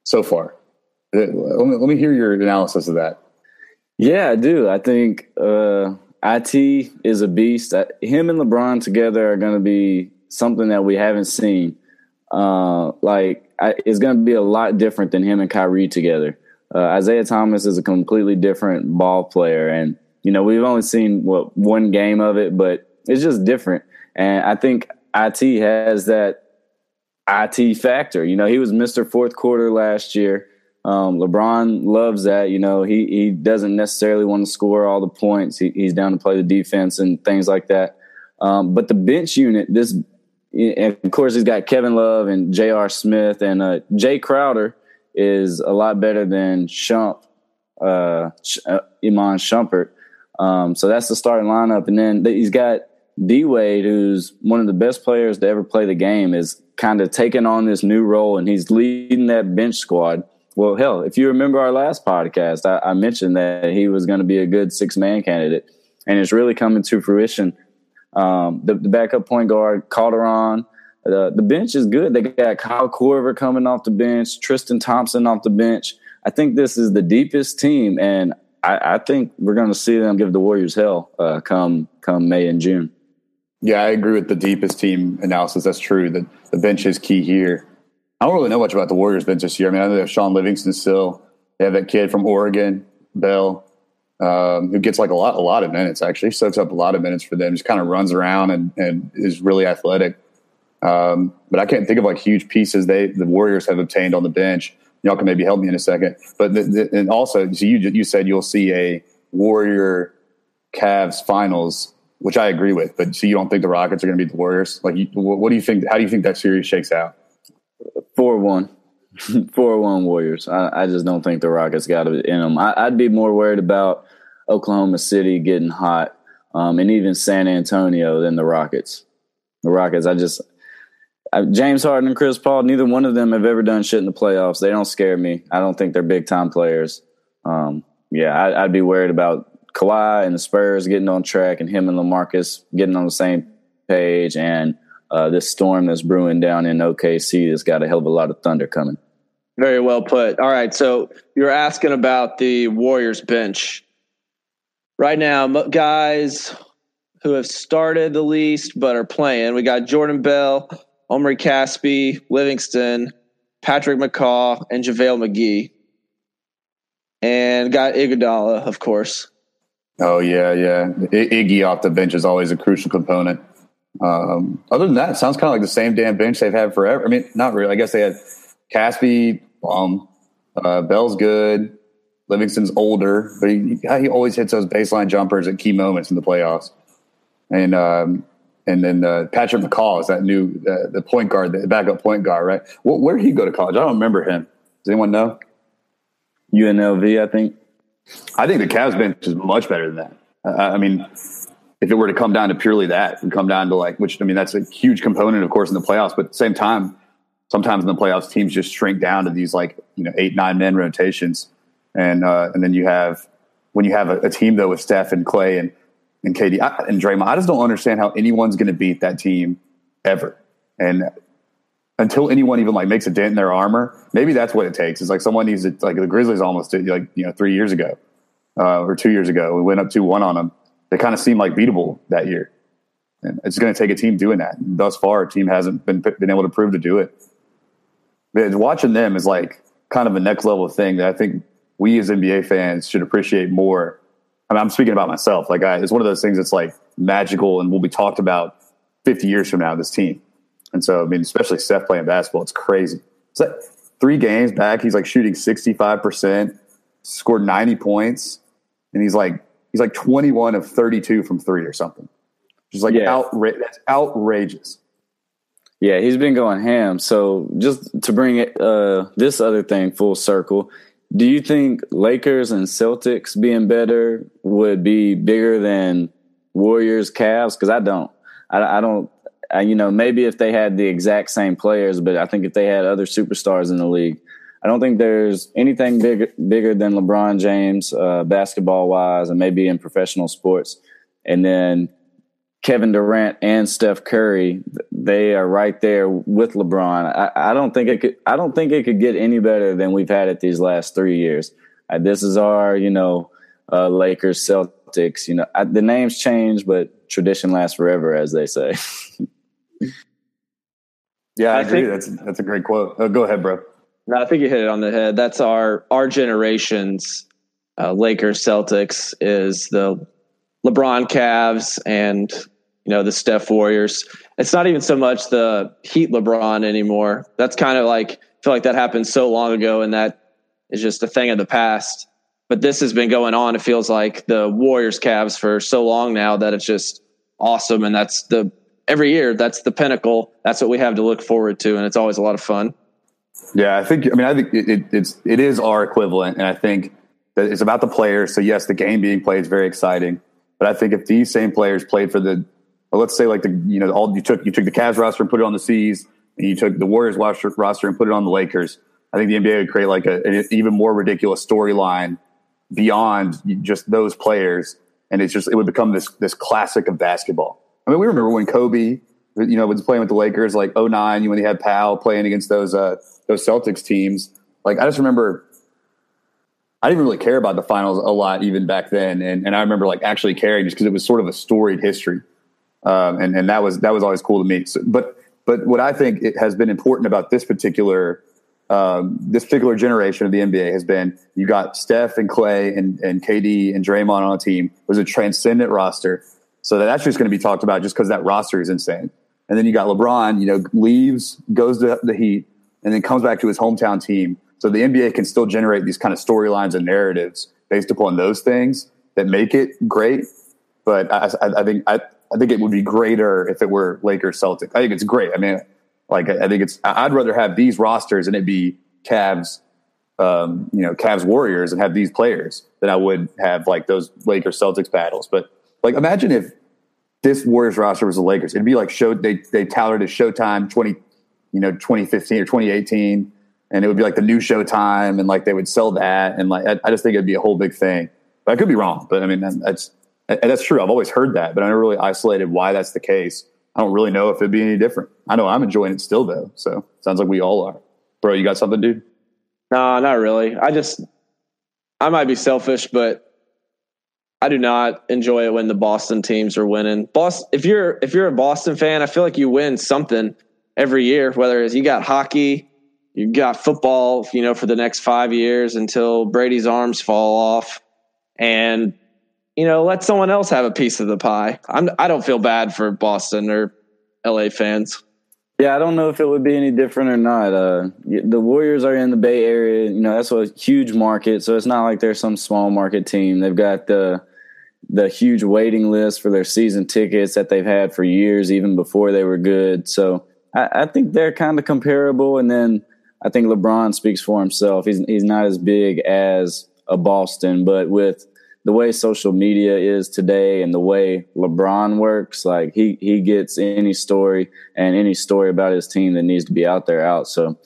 so far. Uh, let me, let me hear your analysis of that. Yeah, I do. I think uh, It is a beast. Uh, him and LeBron together are going to be something that we haven't seen. Uh, like I, it's going to be a lot different than him and Kyrie together. Uh, Isaiah Thomas is a completely different ball player, and you know we've only seen what one game of it, but it's just different. And I think It has that It factor. You know, he was Mister Fourth Quarter last year. Um, LeBron loves that. You know, he he doesn't necessarily want to score all the points. He, he's down to play the defense and things like that. Um, but the bench unit, this, of course, he's got Kevin Love and J.R. Smith and uh, Jae Crowder is a lot better than Shump, uh, uh, Iman Shumpert. Um, so that's the starting lineup, and then he's got D Wade, who's one of the best players to ever play the game, is kind of taking on this new role, and he's leading that bench squad. Well, hell, if you remember our last podcast, I, I mentioned that he was going to be a good six man candidate, and it's really coming to fruition. Um, the, the, backup point guard, Calderon, the, the bench is good. They got Kyle Korver coming off the bench, Tristan Thompson off the bench. I think this is the deepest team, and I, I think we're going to see them give the Warriors hell uh, come come May and June. Yeah, I agree with the deepest team analysis. That's true. The the bench is key here. I don't really know much about the Warriors bench this year. I mean, I know they have Shaun Livingston still. They have that kid from Oregon, Bell, um, who gets like a lot a lot of minutes. Actually, soaks up a lot of minutes for them. Just kind of runs around and and is really athletic. Um, but I can't think of like huge pieces they the Warriors have obtained on the bench. Y'all can maybe help me in a second. But the, the, and also, so you you said you'll see a Warrior Cavs finals, which I agree with. But so you don't think the Rockets are going to beat the Warriors? Like, you, what do you think? How do you think that series shakes out? Four one. 4 1 Warriors. I, I, just don't think the Rockets got it in them. I, would be more worried about Oklahoma City getting hot um, and even San Antonio than the Rockets. The Rockets, I just, James Harden and Chris Paul, neither one of them have ever done shit in the playoffs. They don't scare me. I don't think they're big time players. Um, yeah, I, would be worried about Kawhi and the Spurs getting on track and him and LaMarcus getting on the same page and uh, this storm that's brewing down in OKC has got a hell of a lot of thunder coming. Very well put. All right. So you're asking about the Warriors bench. Right now, guys who have started the least but are playing, we got Jordan Bell, Omri Casspi, Livingston, Patrick McCaw, and JaVale McGee. And got Iguodala, of course. Oh, yeah, yeah. I- Iggy off the bench is always a crucial component. Um, other than that, sounds kind of like the same damn bench they've had forever. I mean, not really. I guess they had Casspi, um, uh, Bell's good. Livingston's older, but he, he always hits those baseline jumpers at key moments in the playoffs. And um, and then uh, Patrick McCaw is that new uh, the point guard, the backup point guard, right? Well, where did he go to college? I don't remember him. Does anyone know? UNLV, I think. I think the Cavs bench is much better than that. I mean, if it were to come down to purely that and come down to like, which I mean, that's a huge component, of course, in the playoffs. But at the same time, sometimes in the playoffs, teams just shrink down to these like you know eight nine men rotations, and uh, and then you have when you have a, a team though with Steph and Clay and and KD I, and Draymond, I just don't understand how anyone's going to beat that team ever. And until anyone even like makes a dent in their armor, maybe that's what it takes. It's like someone needs to like the Grizzlies almost did like you know three years ago uh, or two years ago. We went up two one on them. They kind of seemed like beatable that year. And it's going to take a team doing that. And thus far, a team hasn't been been able to prove to do it. But watching them is like kind of a next level thing that I think we as NBA fans should appreciate more. I mean, I'm speaking about myself. Like, I, it's one of those things that's like magical and will be talked about 50 years from now. This team, and so I mean, especially Steph playing basketball, it's crazy. It's like three games back, he's like shooting 65 percent, scored 90 points, and he's like he's like 21 of 32 from three or something. Just like yeah. outra- that's outrageous. Yeah, he's been going ham. So just to bring it, uh, this other thing full circle, do you think Lakers and Celtics being better would be bigger than Warriors, Cavs? Because I don't. I, I don't. I, you know, maybe if they had the exact same players, but I think if they had other superstars in the league, I don't think there's anything bigger bigger than LeBron James, uh, basketball wise, and maybe in professional sports. And then Kevin Durant and Steph Curry, they are right there with LeBron. I, I, don't think it could. I don't think it could get any better than we've had it these last three years. Uh, this is our, you know, uh, Lakers, Celtics, Celtics. You know, I, the names change, but tradition lasts forever, as they say. yeah, I, I agree. think- that's that's a great quote. Oh, go ahead, bro. No, I think you hit it on the head. That's our our generation's uh, Lakers Celtics is the LeBron Cavs and you know the Steph Warriors. It's not even so much the Heat LeBron anymore. That's kind of like I feel like that happened so long ago, and that is just a thing of the past. But this has been going on. It feels like the Warriors Cavs for so long now that it's just awesome, and that's the every year that's the pinnacle. That's what we have to look forward to, and it's always a lot of fun. Yeah, I think. I mean, I think it, it, it's it is our equivalent, and I think that it's about the players. So yes, the game being played is very exciting, but I think if these same players played for the, well, let's say like the you know all you took you took the Cavs roster and put it on the C's, and you took the Warriors roster roster and put it on the Lakers. I think the NBA would create like a, an even more ridiculous storyline beyond just those players, and it's just it would become this this classic of basketball. I mean, we remember when Kobe, you know, was playing with the Lakers like 09, when he had Powell playing against those uh, those Celtics teams. Like I just remember, I didn't really care about the finals a lot even back then, and and I remember like actually caring just because it was sort of a storied history, um, and and that was that was always cool to me. So, but but what I think it has been important about this particular um, this particular generation of the NBA has been you got Steph and Clay and, and KD and Draymond on a team. It was a transcendent roster. So that's just going to be talked about just because that roster is insane. And then you got LeBron, you know, leaves, goes to the Heat, and then comes back to his hometown team. So the NBA can still generate these kind of storylines and narratives based upon those things that make it great. But I, I, I think I, I think it would be greater if it were Lakers Celtics. I think it's great. I mean, like I think it's I'd rather have these rosters and it be Cavs, um, you know, Cavs Warriors and have these players than I would have like those Lakers Celtics battles. But like imagine if this Warriors roster was the Lakers, it'd be like show they they touted as Showtime twenty, you know, twenty fifteen or twenty eighteen, and it would be like the new Showtime, and like they would sell that, and like I, I just think it'd be a whole big thing. But I could be wrong, but I mean that's that's true. I've always heard that, but I never really isolated why that's the case. I don't really know if it'd be any different. I know I'm enjoying it still though, so sounds like we all are. Bro, you got something, dude? No, not really. I just I might be selfish, but I do not enjoy it when the Boston teams are winning. Boston, if you're if you're a Boston fan, I feel like you win something every year. Whether it's you got hockey, you got football, you know, for the next five years until Brady's arms fall off, and you know, let someone else have a piece of the pie. I'm I don't feel bad for Boston or LA fans. Yeah, I don't know if it would be any different or not. Uh, the Warriors are in the Bay Area. You know, that's a huge market, so it's not like they're some small market team. They've got the the huge waiting list for their season tickets that they've had for years, even before they were good. So I, I think they're kind of comparable. And then I think LeBron speaks for himself. He's he's not as big as a Boston, but with the way social media is today and the way LeBron works, like he he gets any story and any story about his team that needs to be out there out. So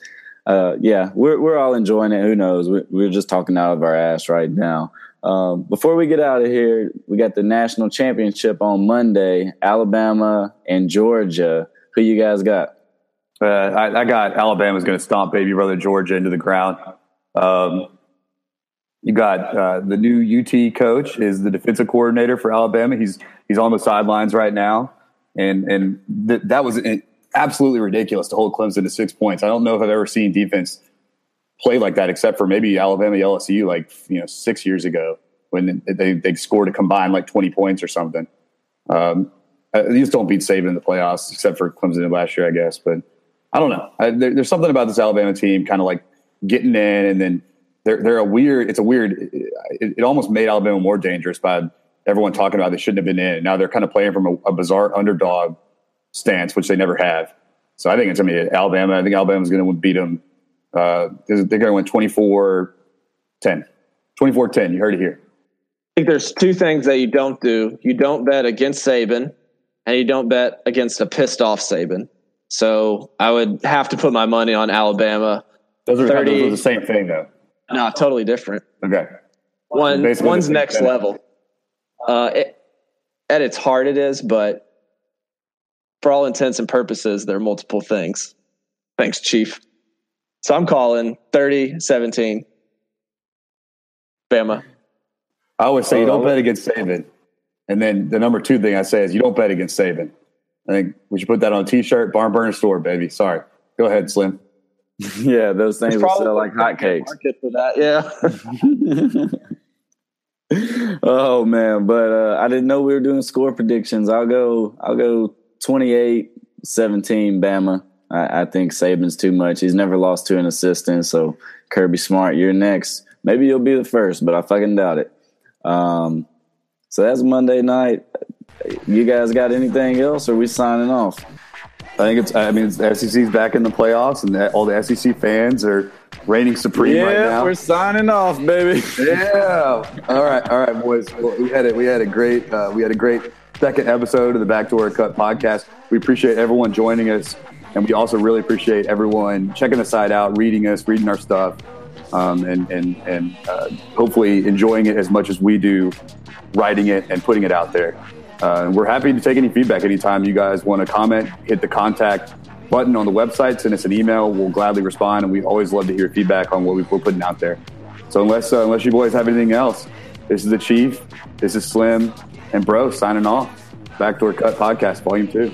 uh, yeah, we're we're all enjoying it. Who knows? We're, we're just talking out of our ass right now. Um, before we get out of here, we got the national championship on Monday. Alabama and Georgia. Who you guys got? Uh, I, I got Alabama's going to stomp baby brother Georgia into the ground. Um, you got uh, the new UT coach is the defensive coordinator for Alabama. He's he's on the sidelines right now, and and th- that was absolutely ridiculous to hold Clemson to six points. I don't know if I've ever seen defense play like that, except for maybe Alabama LSU like you know six years ago when they they scored a combined like twenty points or something. Um, just don't beat Saban in the playoffs, except for Clemson last year, I guess. But I don't know. I, there, there's something about this Alabama team, kind of like getting in, and then they're they're a weird. It's a weird. It, it, almost made Alabama more dangerous by everyone talking about they shouldn't have been in. Now they're kind of playing from a, a bizarre underdog stance, which they never have. So I think it's going to be Alabama. I think Alabama's going to beat them. Uh, they're going to win 24 10. 24 10. You heard it here. I think there's two things that you don't do. You don't bet against Saban, and you don't bet against a pissed off Saban. So I would have to put my money on Alabama. Those are, 30, those are the same thing, though. No, totally different. Okay. One Basically one's next thing. level. Uh, it, at its heart, it is, but for all intents and purposes, there are multiple things. Thanks, Chief. So I'm calling 30 17. Bama. I always say you don't bet against Saban. And then the number two thing I say is you don't bet against Saban. I think we should put that on a t-shirt, barn burner store, baby. Sorry. Go ahead, Slim. yeah, those things will sell like hotcakes. Market for that, yeah. oh man, but uh, I didn't know we were doing score predictions. I'll go. I'll go 28-17 Bama. I, I think Saban's too much. He's never lost to an assistant. So Kirby Smart, you're next. Maybe you'll be the first, but I fucking doubt it. Um, so that's Monday night. You guys got anything else? Or are we signing off? I think it's. I mean, the SEC's back in the playoffs, and all the SEC fans are reigning supreme yeah, right now. Yeah, we're signing off, baby. yeah. All right, all right, boys. Well, we had it. We had a great. Uh, we had a great second episode of the Backdoor Cut podcast. We appreciate everyone joining us, and we also really appreciate everyone checking the site out, reading us, reading our stuff, um, and and and uh, hopefully enjoying it as much as we do, writing it and putting it out there. Uh, we're happy to take any feedback anytime you guys want to comment. Hit the contact button on the website, send us an email. We'll gladly respond, and we always love to hear feedback on what we're putting out there. So unless uh, unless you boys have anything else, this is the Chief, this is Slim, and Bro signing off. Backdoor Cut Podcast, Volume Two.